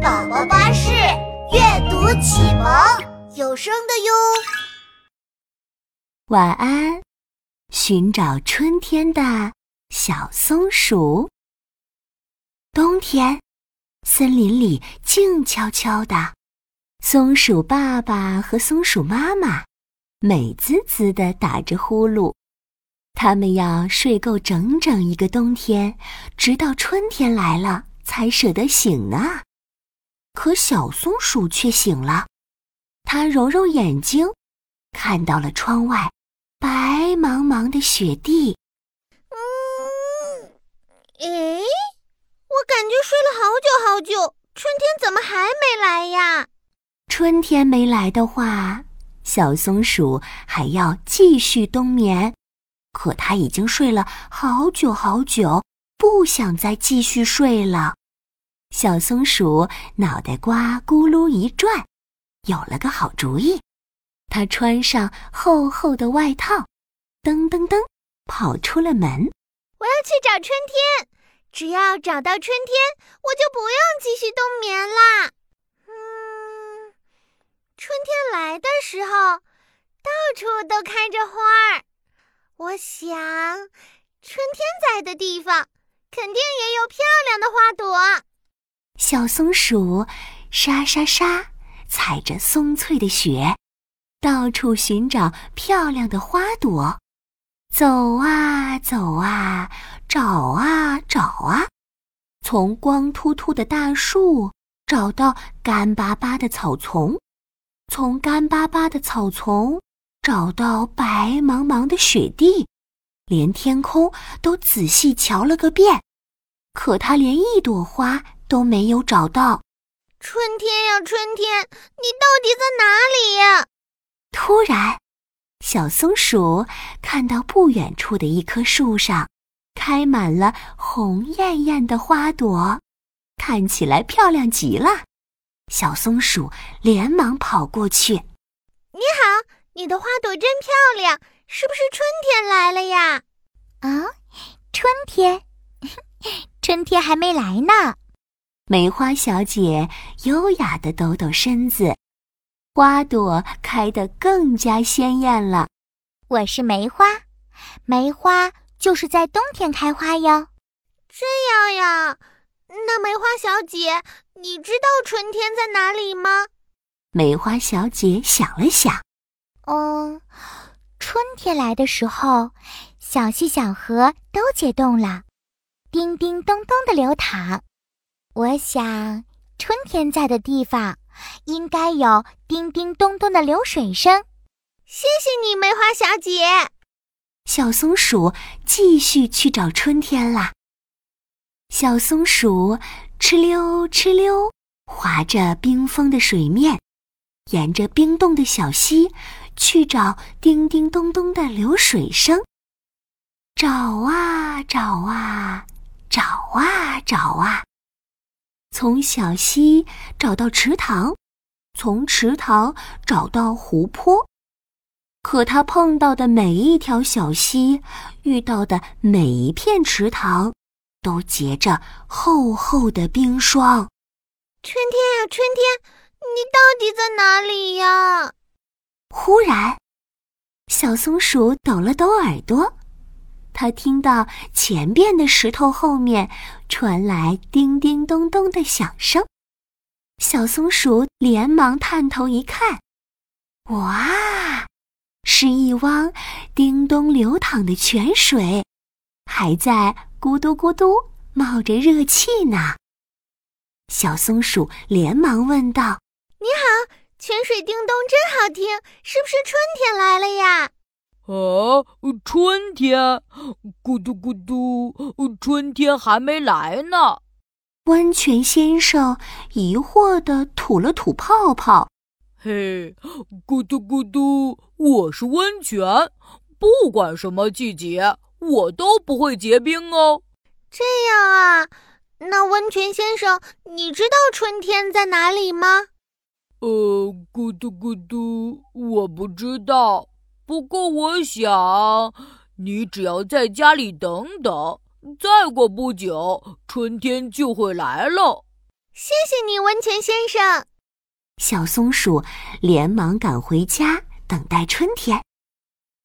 宝宝巴士阅读启蒙有声的哟。晚安，寻找春天的小松鼠。冬天，森林里静悄悄的，松鼠爸爸和松鼠妈妈美滋滋的打着呼噜。他们要睡够整整一个冬天，直到春天来了才舍得醒呢。可小松鼠却醒了，它揉揉眼睛，看到了窗外白茫茫的雪地。嗯，诶，我感觉睡了好久好久，春天怎么还没来呀？春天没来的话，小松鼠还要继续冬眠。可它已经睡了好久好久，不想再继续睡了。小松鼠脑袋瓜咕噜一转，有了个好主意。它穿上厚厚的外套，噔噔噔，跑出了门。我要去找春天，只要找到春天，我就不用继续冬眠啦。嗯，春天来的时候，到处都开着花儿。我想，春天在的地方，肯定也有漂亮的花朵。小松鼠沙沙沙踩着松脆的雪，到处寻找漂亮的花朵。走啊走啊，找啊找啊，从光秃秃的大树找到干巴巴的草丛，从干巴巴的草丛。找到白茫茫的雪地，连天空都仔细瞧了个遍，可他连一朵花都没有找到。春天呀，春天，你到底在哪里呀？突然，小松鼠看到不远处的一棵树上，开满了红艳艳的花朵，看起来漂亮极了。小松鼠连忙跑过去：“你好。”你的花朵真漂亮，是不是春天来了呀？啊，春天，春天还没来呢。梅花小姐优雅的抖抖身子，花朵开得更加鲜艳了。我是梅花，梅花就是在冬天开花哟。这样呀，那梅花小姐，你知道春天在哪里吗？梅花小姐想了想。嗯，春天来的时候，小溪小河都解冻了，叮叮咚咚的流淌。我想，春天在的地方，应该有叮叮咚咚的流水声。谢谢你，梅花小姐。小松鼠继续去找春天啦。小松鼠哧溜哧溜，划着冰封的水面，沿着冰冻的小溪。去找叮叮咚咚的流水声，找啊找啊，找啊找啊，从小溪找到池塘，从池塘找到湖泊。可他碰到的每一条小溪，遇到的每一片池塘，都结着厚厚的冰霜。春天呀，春天，你到底在哪里呀？忽然，小松鼠抖了抖耳朵，它听到前边的石头后面传来叮叮咚咚的响声。小松鼠连忙探头一看，哇，是一汪叮咚流淌的泉水，还在咕嘟咕嘟冒着热气呢。小松鼠连忙问道：“你好。”泉水叮咚真好听，是不是春天来了呀？啊，春天，咕嘟咕嘟，春天还没来呢。温泉先生疑惑地吐了吐泡泡。嘿，咕嘟咕嘟，我是温泉，不管什么季节，我都不会结冰哦。这样啊，那温泉先生，你知道春天在哪里吗？呃，咕嘟咕嘟，我不知道。不过我想，你只要在家里等等，再过不久，春天就会来了。谢谢你，温泉先生。小松鼠连忙赶回家，等待春天。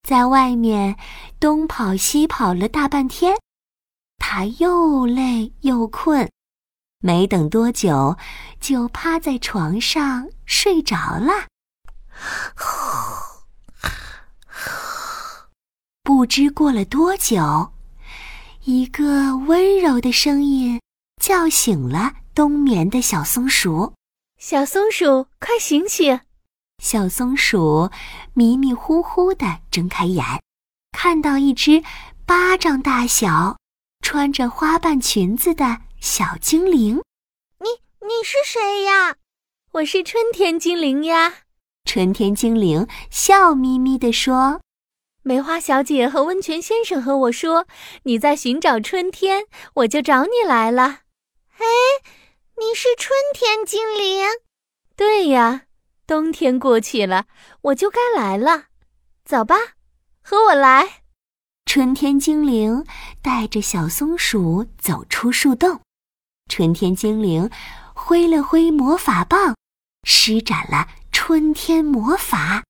在外面东跑西跑了大半天，它又累又困，没等多久，就趴在床上睡着了。不知过了多久，一个温柔的声音叫醒了冬眠的小松鼠。小松鼠，快醒醒！小松鼠迷迷糊糊地睁开眼，看到一只巴掌大小、穿着花瓣裙子的小精灵。你你是谁呀？我是春天精灵呀。春天精灵笑眯眯地说：“梅花小姐和温泉先生和我说你在寻找春天，我就找你来了。”哎。你是春天精灵，对呀，冬天过去了，我就该来了。走吧，和我来。春天精灵带着小松鼠走出树洞，春天精灵挥了挥魔法棒，施展了春天魔法。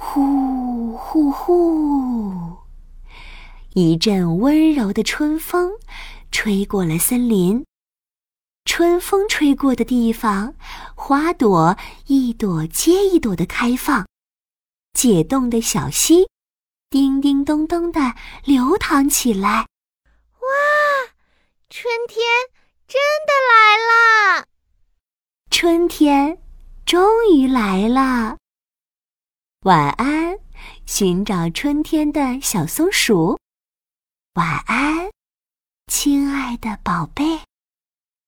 呼呼呼！一阵温柔的春风吹过了森林。春风吹过的地方，花朵一朵接一朵的开放，解冻的小溪叮叮咚咚的流淌起来。哇，春天真的来了！春天终于来了。晚安，寻找春天的小松鼠。晚安，亲爱的宝贝。